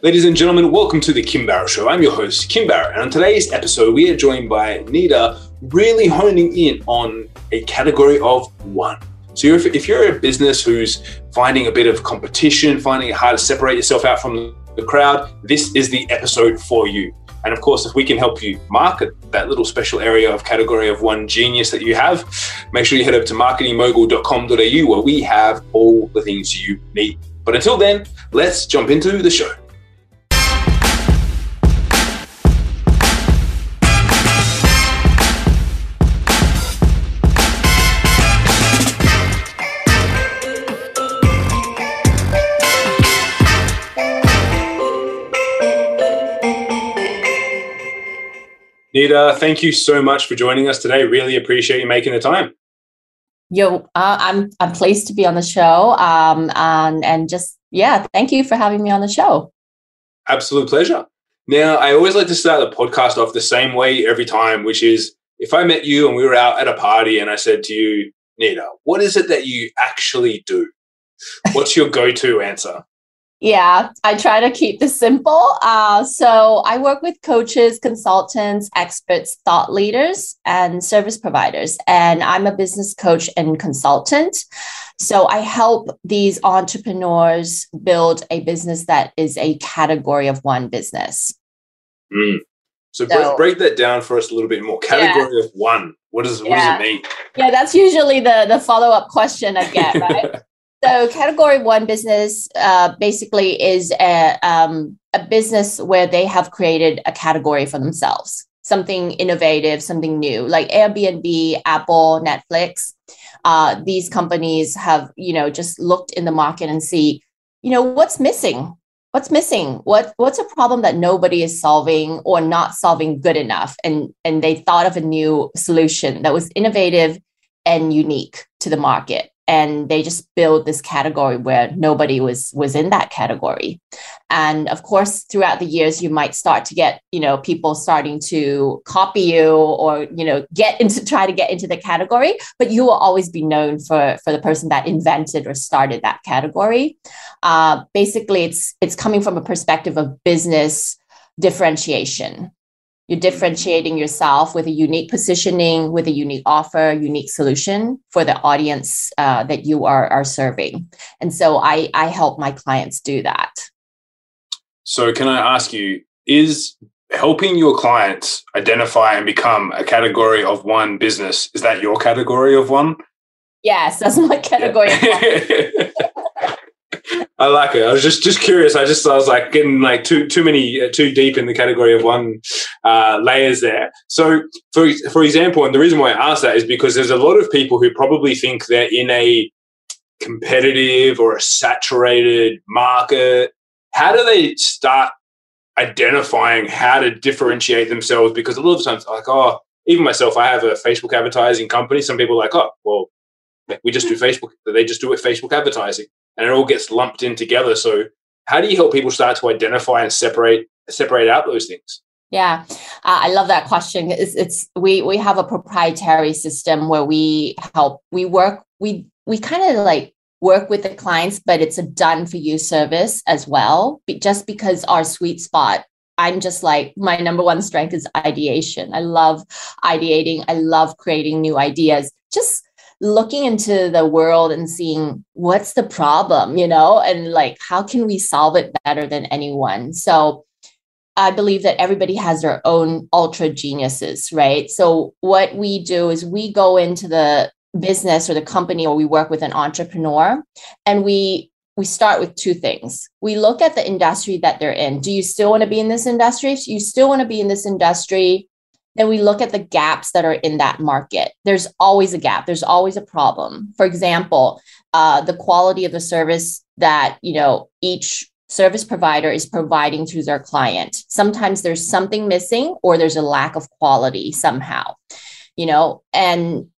Ladies and gentlemen, welcome to the Kim Barrett Show. I'm your host, Kim Barrett, and on today's episode, we are joined by Nida, really honing in on a category of one. So, if, if you're a business who's finding a bit of competition, finding it hard to separate yourself out from the crowd, this is the episode for you. And of course, if we can help you market that little special area of category of one genius that you have, make sure you head over to marketingmogul.com.au where we have all the things you need. But until then, let's jump into the show. Nida, thank you so much for joining us today. Really appreciate you making the time. Yo, uh, I'm I'm pleased to be on the show. Um, and and just yeah, thank you for having me on the show. Absolute pleasure. Now, I always like to start the podcast off the same way every time, which is if I met you and we were out at a party and I said to you, Nida, what is it that you actually do? What's your go-to answer? Yeah, I try to keep this simple. Uh, so I work with coaches, consultants, experts, thought leaders, and service providers. And I'm a business coach and consultant. So I help these entrepreneurs build a business that is a category of one business. Mm. So, so, break that down for us a little bit more. Category yeah. of one. What does yeah. what does it mean? Yeah, that's usually the the follow up question I get, right? So, category one business uh, basically is a, um, a business where they have created a category for themselves, something innovative, something new, like Airbnb, Apple, Netflix. Uh, these companies have, you know, just looked in the market and see, you know, what's missing. What's missing? What what's a problem that nobody is solving or not solving good enough? And and they thought of a new solution that was innovative and unique to the market and they just build this category where nobody was was in that category. And of course throughout the years you might start to get you know people starting to copy you or you know get into try to get into the category but you will always be known for for the person that invented or started that category. Uh, basically it's it's coming from a perspective of business differentiation you're differentiating yourself with a unique positioning, with a unique offer, unique solution for the audience uh, that you are, are serving. And so I, I help my clients do that. So, can I ask you, is helping your clients identify and become a category of one business, is that your category of one? Yes, that's my category. Yeah. I like it. I was just just curious. I just I was like getting like too too many uh, too deep in the category of one uh, layers there. So for for example, and the reason why I ask that is because there's a lot of people who probably think they're in a competitive or a saturated market. How do they start identifying how to differentiate themselves? Because a lot of times, like oh, even myself, I have a Facebook advertising company. Some people are like oh, well, we just do Facebook. They just do it Facebook advertising and it all gets lumped in together. So how do you help people start to identify and separate separate out those things? Yeah, uh, I love that question. It's, it's we we have a proprietary system where we help we work we we kind of like work with the clients, but it's a done for you service as well. But Just because our sweet spot I'm just like, my number one strength is ideation. I love ideating. I love creating new ideas. Just looking into the world and seeing what's the problem, you know, and like how can we solve it better than anyone. So I believe that everybody has their own ultra geniuses, right? So what we do is we go into the business or the company or we work with an entrepreneur and we we start with two things. We look at the industry that they're in. Do you still want to be in this industry? If you still want to be in this industry, then we look at the gaps that are in that market. There's always a gap. There's always a problem. For example, uh, the quality of the service that you know each service provider is providing to their client. Sometimes there's something missing, or there's a lack of quality somehow. You know, and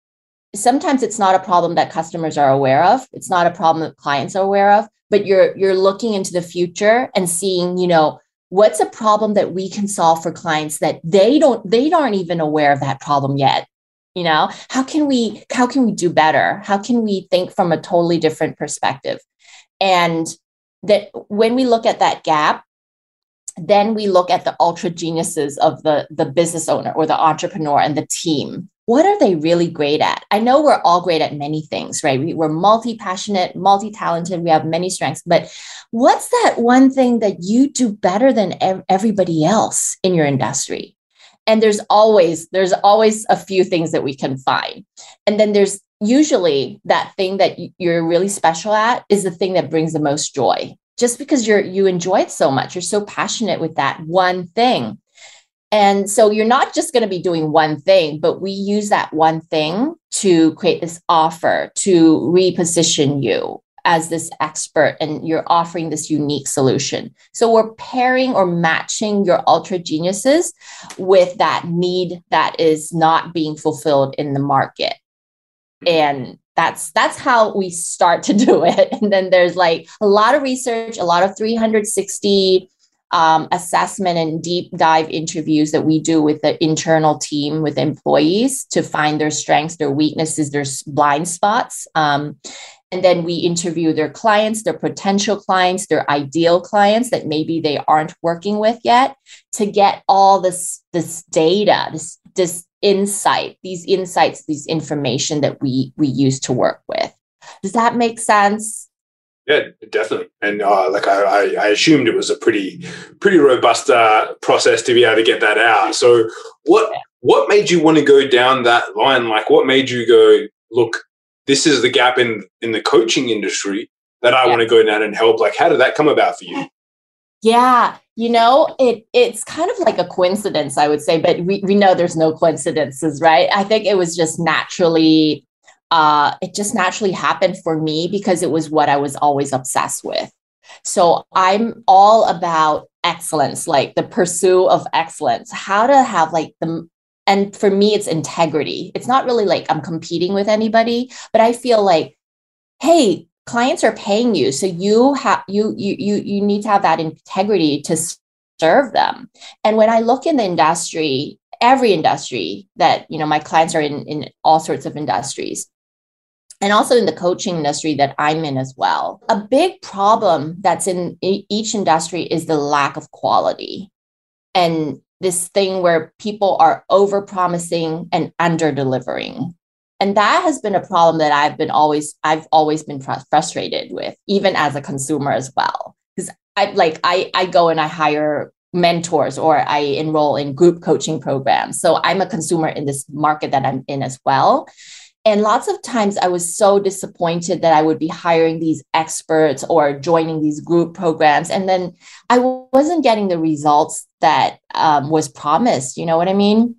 sometimes it's not a problem that customers are aware of. It's not a problem that clients are aware of. But you're you're looking into the future and seeing, you know, what's a problem that we can solve for clients that they don't they aren't even aware of that problem yet you know? How can we how can we do better? How can we think from a totally different perspective? And that when we look at that gap then we look at the ultra geniuses of the the business owner or the entrepreneur and the team what are they really great at? I know we're all great at many things right? We, we're multi-passionate multi-talented we have many strengths but what's that one thing that you do better than ev- everybody else in your industry? And there's always there's always a few things that we can find. And then there's usually that thing that you're really special at is the thing that brings the most joy. Just because you're you enjoy it so much you're so passionate with that one thing and so you're not just going to be doing one thing but we use that one thing to create this offer to reposition you as this expert and you're offering this unique solution. So we're pairing or matching your ultra geniuses with that need that is not being fulfilled in the market. And that's that's how we start to do it and then there's like a lot of research a lot of 360 um, assessment and deep dive interviews that we do with the internal team with employees to find their strengths their weaknesses their blind spots um, and then we interview their clients their potential clients their ideal clients that maybe they aren't working with yet to get all this this data this this insight, these insights, these information that we we use to work with. Does that make sense? Yeah, definitely. And uh, like I, I, assumed it was a pretty pretty robust uh, process to be able to get that out. So what what made you want to go down that line? Like what made you go, look, this is the gap in in the coaching industry that I yeah. want to go down and help. Like how did that come about for you? Yeah, you know, it it's kind of like a coincidence, I would say, but we, we know there's no coincidences, right? I think it was just naturally uh it just naturally happened for me because it was what I was always obsessed with. So I'm all about excellence, like the pursuit of excellence, how to have like the and for me it's integrity. It's not really like I'm competing with anybody, but I feel like hey, clients are paying you so you have you you you you need to have that integrity to serve them and when i look in the industry every industry that you know my clients are in in all sorts of industries and also in the coaching industry that i'm in as well. A big problem that's in each industry is the lack of quality and this thing where people are over promising and under delivering and that has been a problem that i've been always i've always been fr- frustrated with even as a consumer as well. Because i like i i go and i hire mentors or i enroll in group coaching programs. So i'm a consumer in this market that i'm in as well and lots of times i was so disappointed that i would be hiring these experts or joining these group programs and then i wasn't getting the results that um, was promised you know what i mean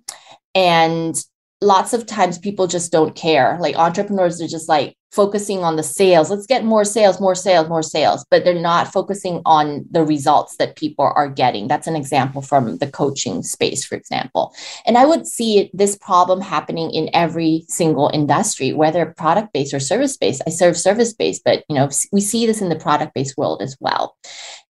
and lots of times people just don't care. Like entrepreneurs are just like focusing on the sales. Let's get more sales, more sales, more sales, but they're not focusing on the results that people are getting. That's an example from the coaching space, for example. And I would see this problem happening in every single industry, whether product based or service based. I serve service based, but you know, we see this in the product based world as well.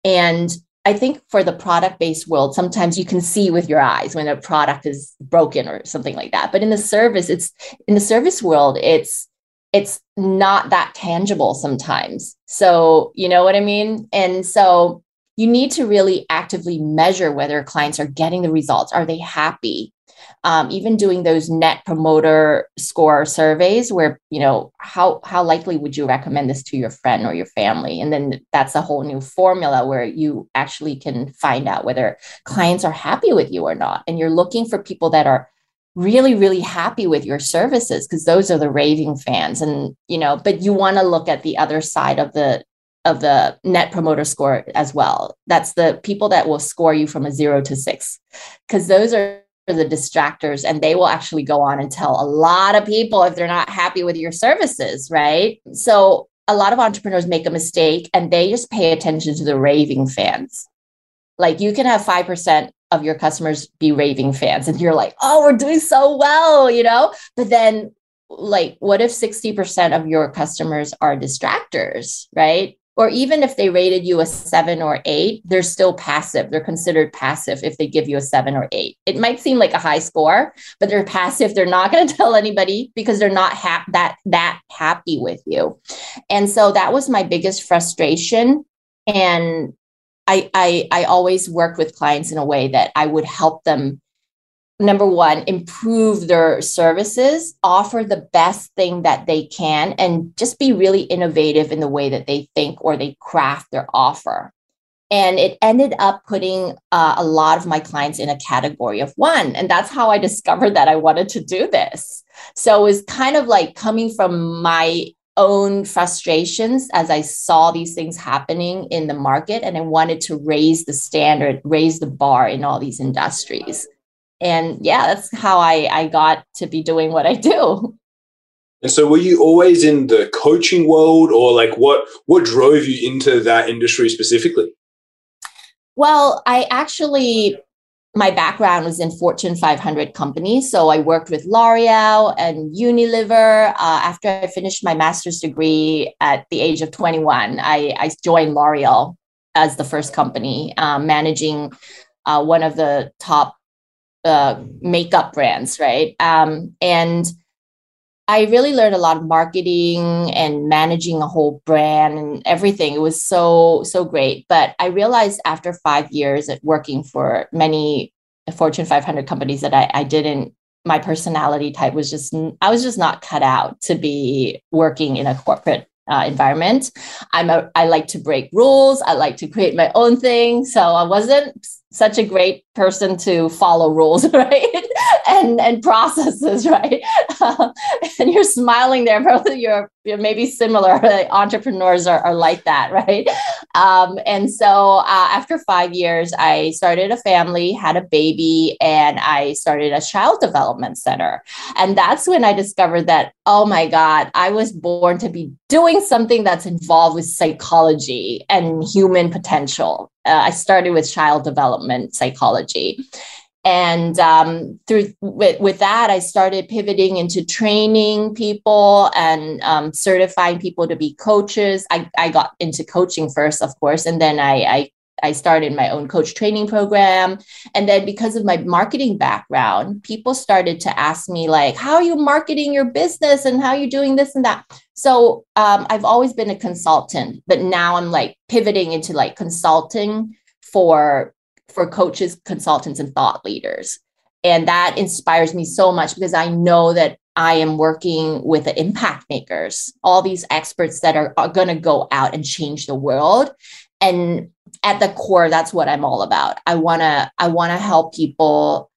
And I think for the product based world, sometimes you can see with your eyes when a product is broken or something like that. But in the service, it's in the service world, it's it's not that tangible sometimes. So, you know what I mean? And so you need to really actively measure whether clients are getting the results. Are they happy? um, even doing those net promoter score surveys where you know how how likely would you recommend this to your friend or your family and then that's a whole new formula where you actually can find out whether clients are happy with you or not and you're looking for people that are really really happy with your services because those are the raving fans and you know but you want to look at the other side of the of the net promoter score as well that's the people that will score you from a 0 to 6 because those are the distractors and they will actually go on and tell a lot of people if they're not happy with your services, right? So a lot of entrepreneurs make a mistake and they just pay attention to the raving fans. Like you can have 5% of your customers be raving fans and you're like, "Oh, we're doing so well," you know? But then like what if 60% of your customers are distractors, right? or even if they rated you a seven or eight, they're still passive. They're considered passive if they give you a seven or eight. It might seem like a high score, but they're passive. They're not going to tell anybody because they're not ha- that that happy with you. And so that was my biggest frustration. And I, I I always worked with clients in a way that I would help them number one, improve their services, offer the best thing that they can, and just be really innovative in the way that they think or they craft their offer. And it ended up putting uh, a lot of my clients in a category of one. And that's how I discovered that I wanted to do this. So it was kind of like coming from my own frustrations as I saw these things happening in the market. And I wanted to raise the standard, raise the bar in all these industries and yeah that's how i i got to be doing what i do and so were you always in the coaching world or like what what drove you into that industry specifically well i actually my background was in fortune 500 companies so i worked with l'oreal and unilever uh, after i finished my master's degree at the age of 21 i, I joined l'oreal as the first company um, managing uh, one of the top uh, makeup brands, right? Um, and I really learned a lot of marketing and managing a whole brand and everything. It was so, so great. But I realized after five years at working for many Fortune 500 companies that I, I didn't, my personality type was just, I was just not cut out to be working in a corporate uh, environment. I'm a, I like to break rules. I like to create my own thing. So I wasn't such a great person to follow rules, right? And and processes, right? And you're smiling there, probably you're, you're maybe similar. Entrepreneurs are, are like that, right? Um, and so uh, after five years, I started a family, had a baby, and I started a child development center. And that's when I discovered that, oh my God, I was born to be doing something that's involved with psychology and human potential uh, I started with child development psychology. And um, through with, with that, I started pivoting into training people and um, certifying people to be coaches. I, I got into coaching first, of course, and then I, I I started my own coach training program. And then because of my marketing background, people started to ask me, like, how are you marketing your business and how are you doing this and that? So um, I've always been a consultant, but now I'm like pivoting into like consulting for for coaches, consultants, and thought leaders. And that inspires me so much because I know that I am working with the impact makers, all these experts that are, are going to go out and change the world. And at the core that's what i'm all about i want to i want to help people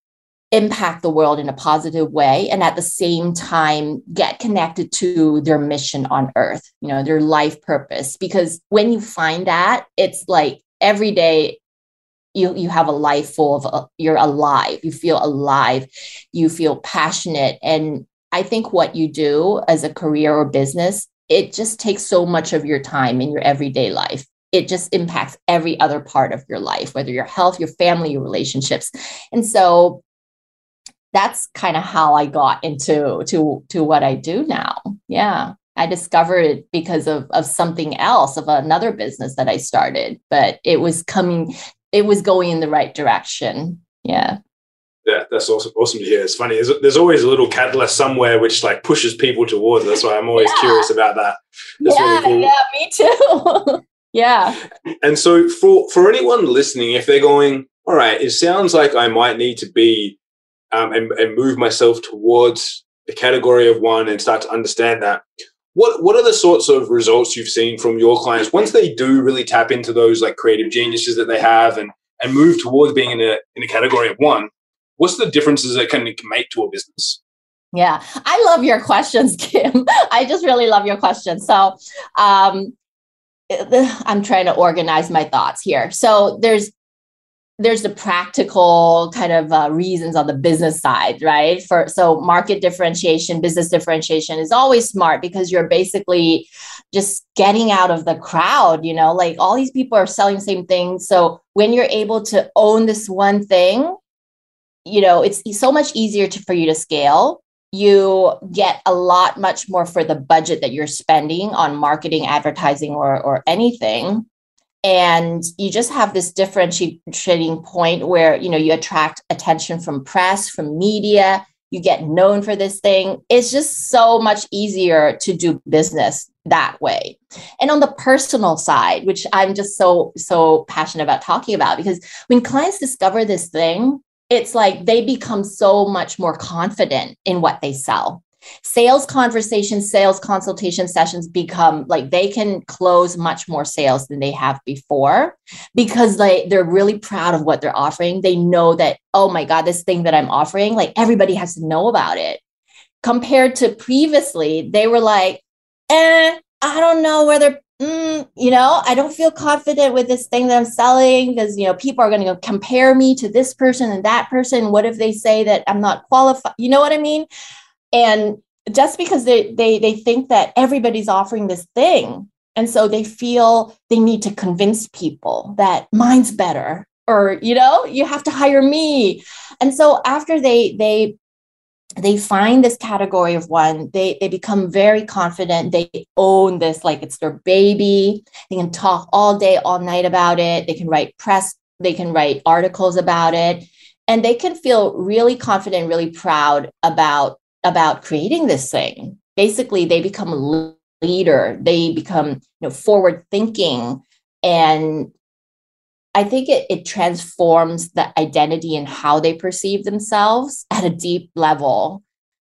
impact the world in a positive way and at the same time get connected to their mission on earth you know their life purpose because when you find that it's like every day you you have a life full of uh, you're alive you feel alive you feel passionate and i think what you do as a career or business it just takes so much of your time in your everyday life it just impacts every other part of your life, whether your health, your family, your relationships. And so that's kind of how I got into to to what I do now. Yeah. I discovered it because of of something else, of another business that I started, but it was coming, it was going in the right direction. Yeah. Yeah, that's awesome. Awesome to hear. It's funny. There's, there's always a little catalyst somewhere which like pushes people towards. That's why I'm always yeah. curious about that. That's yeah, really cool. yeah, me too. Yeah. And so for for anyone listening, if they're going, all right, it sounds like I might need to be um, and, and move myself towards the category of one and start to understand that. What what are the sorts of results you've seen from your clients once they do really tap into those like creative geniuses that they have and and move towards being in a in a category of one? What's the differences that can make to a business? Yeah, I love your questions, Kim. I just really love your questions. So, um, I'm trying to organize my thoughts here. So there's there's the practical kind of uh, reasons on the business side, right? For so market differentiation, business differentiation is always smart because you're basically just getting out of the crowd. You know, like all these people are selling the same thing. So when you're able to own this one thing, you know, it's so much easier to, for you to scale you get a lot much more for the budget that you're spending on marketing advertising or, or anything and you just have this differentiating point where you know you attract attention from press from media you get known for this thing. It's just so much easier to do business that way. And on the personal side, which I'm just so, so passionate about talking about, because when clients discover this thing, it's like they become so much more confident in what they sell sales conversations sales consultation sessions become like they can close much more sales than they have before because like they're really proud of what they're offering. They know that oh my god this thing that i'm offering like everybody has to know about it. Compared to previously they were like eh i don't know whether mm, you know i don't feel confident with this thing that i'm selling because you know people are going to compare me to this person and that person. What if they say that i'm not qualified you know what i mean and just because they they they think that everybody's offering this thing and so they feel they need to convince people that mine's better or you know you have to hire me. And so after they they they find this category of one they they become very confident. They own this like it's their baby. They can talk all day all night about it. They can write press they can write articles about it. And they can feel really confident really proud about about creating this thing. Basically, they become a leader, they become you know forward thinking and I think it, it transforms the identity and how they perceive themselves at a deep level.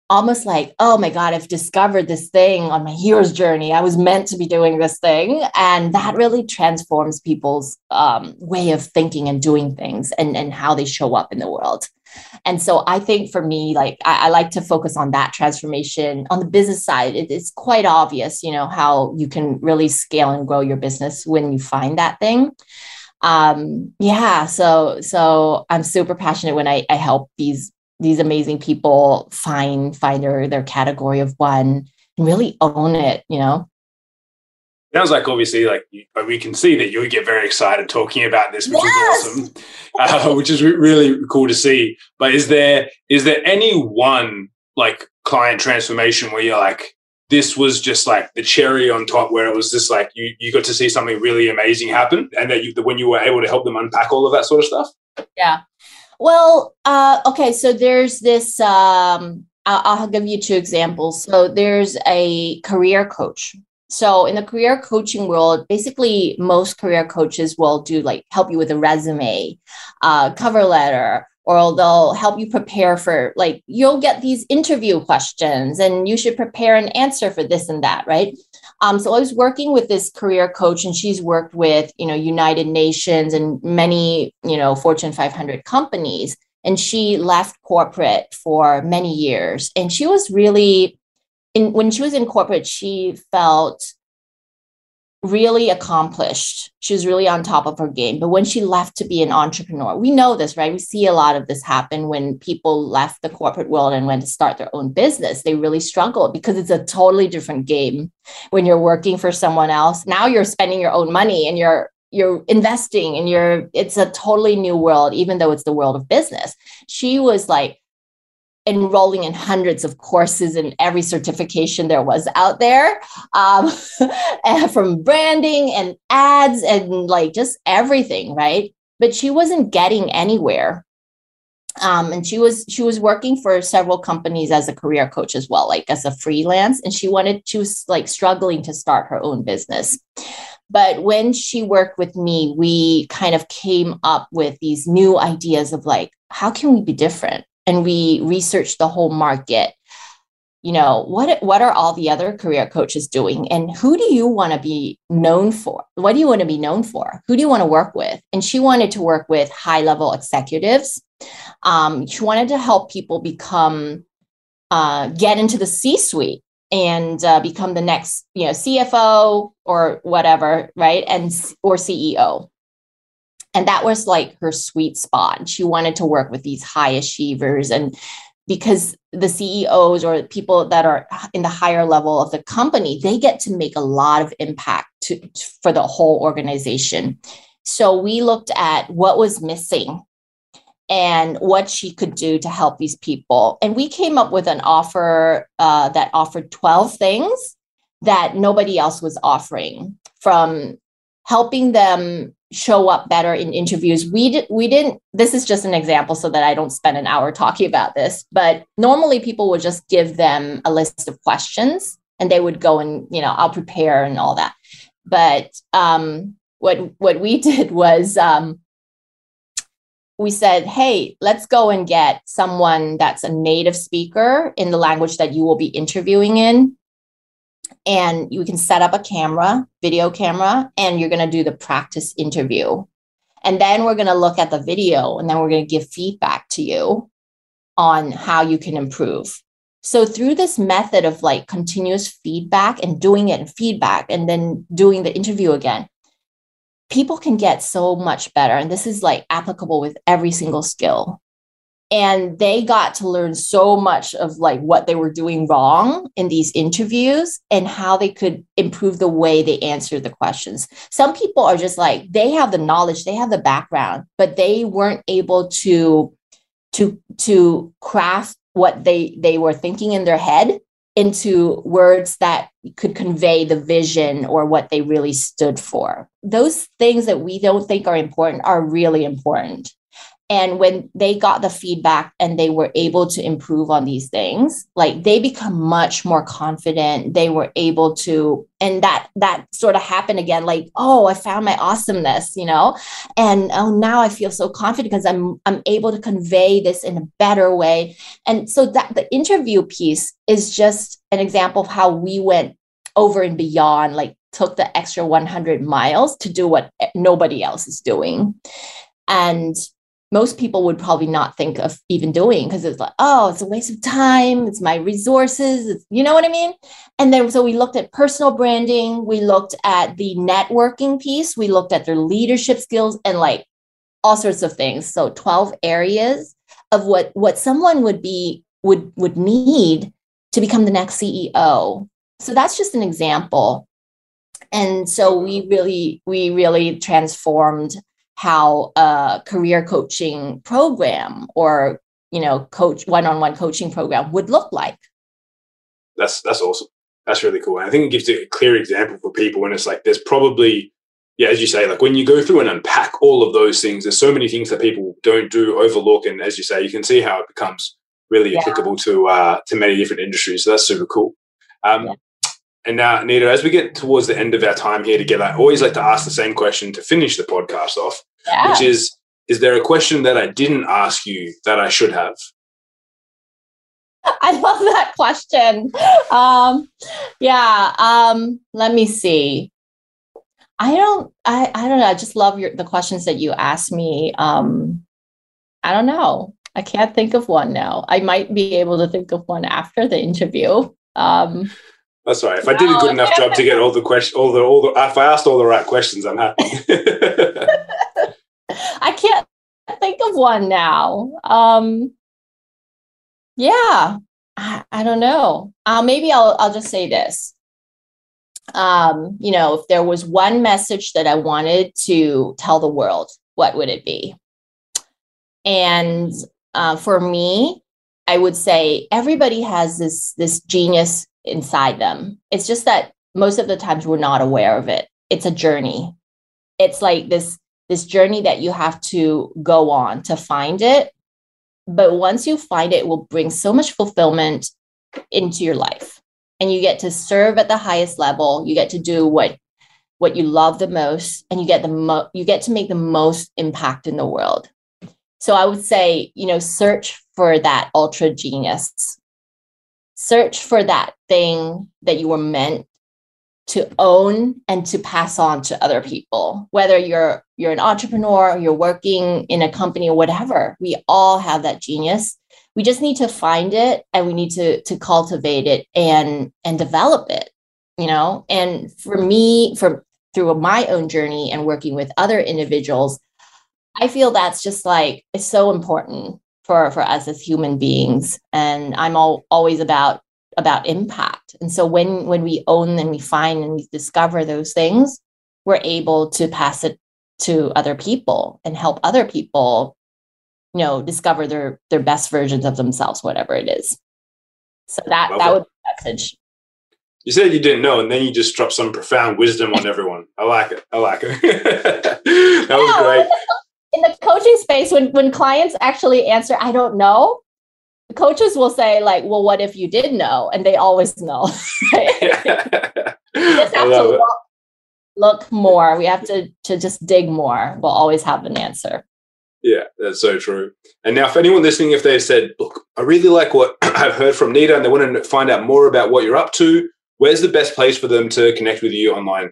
Almost like, oh my God, I've discovered this thing on my hero's journey. I was meant to be doing this thing. And that really transforms people's um, way of thinking and doing things and, and how they show up in the world. And so I think for me, like I, I like to focus on that transformation. On the business side, it, it's quite obvious, you know, how you can really scale and grow your business when you find that thing. Um, yeah, so so I'm super passionate when I, I help these these amazing people find find their their category of one and really own it, you know? Sounds like obviously like we can see that you get very excited talking about this which yes! is awesome uh, which is really cool to see. But is there is there any one like client transformation where you're like this was just like the cherry on top where it was just like you you got to see something really amazing happen and that you when you were able to help them unpack all of that sort of stuff? Yeah well uh okay so there's this um I'll, give you two examples so there's a career coach so in the career coaching world, basically most career coaches will do like help you with a resume, uh, cover letter, or they'll help you prepare for like you'll get these interview questions and you should prepare an answer for this and that, right? Um, so I was working with this career coach and she's worked with, you know, United Nations and many, you know, Fortune 500 companies. And she left corporate for many years. And she was really in when she was in corporate, she felt really accomplished. She was really on top of her game. But when she left to be an entrepreneur, we know this, right? We see a lot of this happen when people left the corporate world and went to start their own business. They really struggle because it's a totally different game when you're working for someone else. Now you're spending your own money and you're you're investing and you're it's a totally new world even though it's the world of business. She was like enrolling in hundreds of courses and every certification there was out there um, from branding and ads and like just everything right? But she wasn't getting anywhere. Um, and she was she was working for several companies as a career coach as well like as a freelance and she wanted she was like struggling to start her own business. But when she worked with me we kind of came up with these new ideas of like how can we be different and we research the whole market. You know what what are all the other career coaches doing? And who do you want to be known for? What do you want to be known for? Who do you want to work with? And she wanted to work with high level executives. Um, she wanted to help people become uh, get into the c suite and uh, become the next you know cfo or whatever right? And or ceo and that was like her sweet spot. She wanted to work with these high achievers. And because the CEOs or people that are in the higher level of the company they get to make a lot of impact to, for the whole organization. So we looked at what was missing and what she could do to help these people. And we came up with an offer uh, that offered 12 things that nobody else was offering from helping them show up better in interviews. We did we didn't this is just an example so that I don't spend an hour talking about this, but normally people would just give them a list of questions and they would go and, you know, I'll prepare and all that. But um what what we did was um we said, hey, let's go and get someone that's a native speaker in the language that you will be interviewing in and you can set up a camera, video camera, and you're going to do the practice interview. And then we're going to look at the video and then we're going to give feedback to you on how you can improve. So, through this method of like continuous feedback and doing it and feedback and then doing the interview again, people can get so much better. And this is like applicable with every single skill and they got to learn so much of like what they were doing wrong in these interviews and how they could improve the way they answered the questions. Some people are just like they have the knowledge they have the background but they weren't able to to to craft what they they were thinking in their head into words that could convey the vision or what they really stood for. Those things that we don't think are important are really important and when they got the feedback and they were able to improve on these things like they become much more confident. They were able to and that that sort of happened again like oh i found my awesomeness you know? And oh now i feel so confident because i'm i'm able to convey this in a better way. And so that the interview piece is just an example of how we went over and beyond like took the extra 100 miles to do what eh, nobody else is doing. And most people would probably not think of even doing because it's like, oh, it's a waste of time. It's my resources. It's, you know what I mean? And then so we looked at personal branding, we looked at the networking piece, we looked at their leadership skills and like all sorts of things. So 12 areas of what what someone would be would would need to become the next CEO. So that's just an example. And so we really we really transformed how a career coaching program or you know coach one-on-one coaching program would look like. That's that's awesome. That's really cool. And i think it gives a clear example for people when it's like there's probably yeah as you say like when you go through and unpack all of those things there's so many things that people don't do overlook and as you say you can see how it becomes really yeah. applicable to uh to many different industries. So that's super cool. Um yeah. And now, Nida, as we get towards the end of our time here together, I always like to ask the same question to finish the podcast off, yeah. which is Is there a question that I didn't ask you that I should have? I love that question. Um, yeah. Um, let me see. I don't. I. I don't know. I just love your the questions that you asked me. Um, I don't know. I can't think of one now. I might be able to think of one after the interview. Um, that's right. If I did a good enough job to get all the questions, all the, all the, if I asked all the right questions, I'm happy. I can't think of one now. Um, yeah, I, I don't know. Uh, maybe I'll, I'll just say this. Um, you know, if there was one message that I wanted to tell the world, what would it be? And uh, for me, I would say everybody has this this genius inside them. It's just that most of the times we're not aware of it. It's a journey. It's like this this journey that you have to go on to find it. But once you find it, it will bring so much fulfillment into your life. And you get to serve at the highest level. You get to do what what you love the most and you get the mo- you get to make the most impact in the world. So I would say, you know, search for that ultra genius search for that thing that you were meant to own and to pass on to other people. Whether you're you're an entrepreneur you're working in a company or whatever we all have that genius. We just need to find it and we need to to cultivate it and and develop it you know? And for me for through my own journey and working with other individuals i feel that's just like it's so important for for us as human beings and i'm all, always about about impact and so when when we own and we find and we discover those things we're able to pass it to other people and help other people you know discover their their best versions of themselves whatever it is so that Love that, that would be the message You said you didn't know, and then you just dropped some profound wisdom on everyone. I like it. I like it. that was great. In the coaching space, when when clients actually answer, "I don't know," coaches will say like, "Well, what if you did know?" And they always know. just have to look, look more. We have to to just dig more. We'll always have an answer. Yeah, that's so true. And now, for anyone listening, if they said, "Look, I really like what I've heard from Nida," and they want to find out more about what you're up to, where's the best place for them to connect with you online?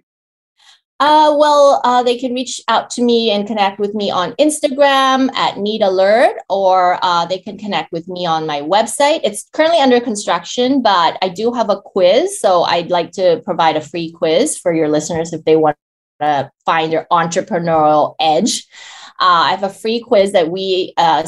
Uh, well, uh, they can reach out to me and connect with me on Instagram at nidaleard, or uh, they can connect with me on my website. It's currently under construction, but I do have a quiz. So I'd like to provide a free quiz for your listeners if they want to find their entrepreneurial edge. Uh, I have a free quiz that we uh,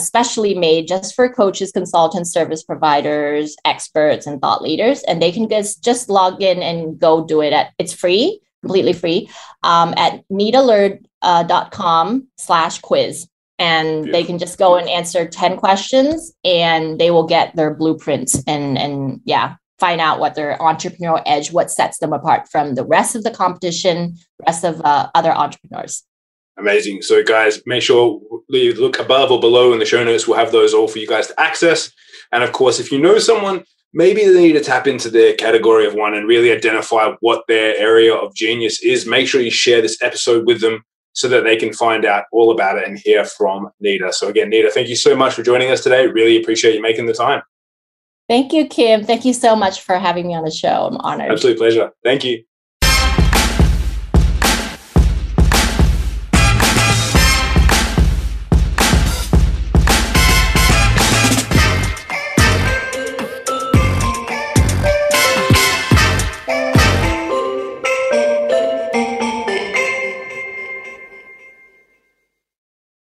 made just for coaches, consultants, service providers, experts, and thought leaders. And they can just, just log in and go do it. At it's free, completely free, um, at nidaleard.com uh, slash quiz. And they can just go and answer 10 questions and they will get their blueprints and, and yeah, find out what their entrepreneurial edge, what sets them apart from the rest of the competition, rest of uh, other entrepreneurs. Amazing. So, guys, make sure you look above or below in the show notes. We'll have those all for you guys to access. And of course, if you know someone, maybe they need to tap into their category of one and really identify what their area of genius is. Make sure you share this episode with them so that they can find out all about it and hear from Nida. So, again, Nida, thank you so much for joining us today. Really appreciate you making the time. Thank you, Kim. Thank you so much for having me on the show. I'm honored. Absolute pleasure. Thank you.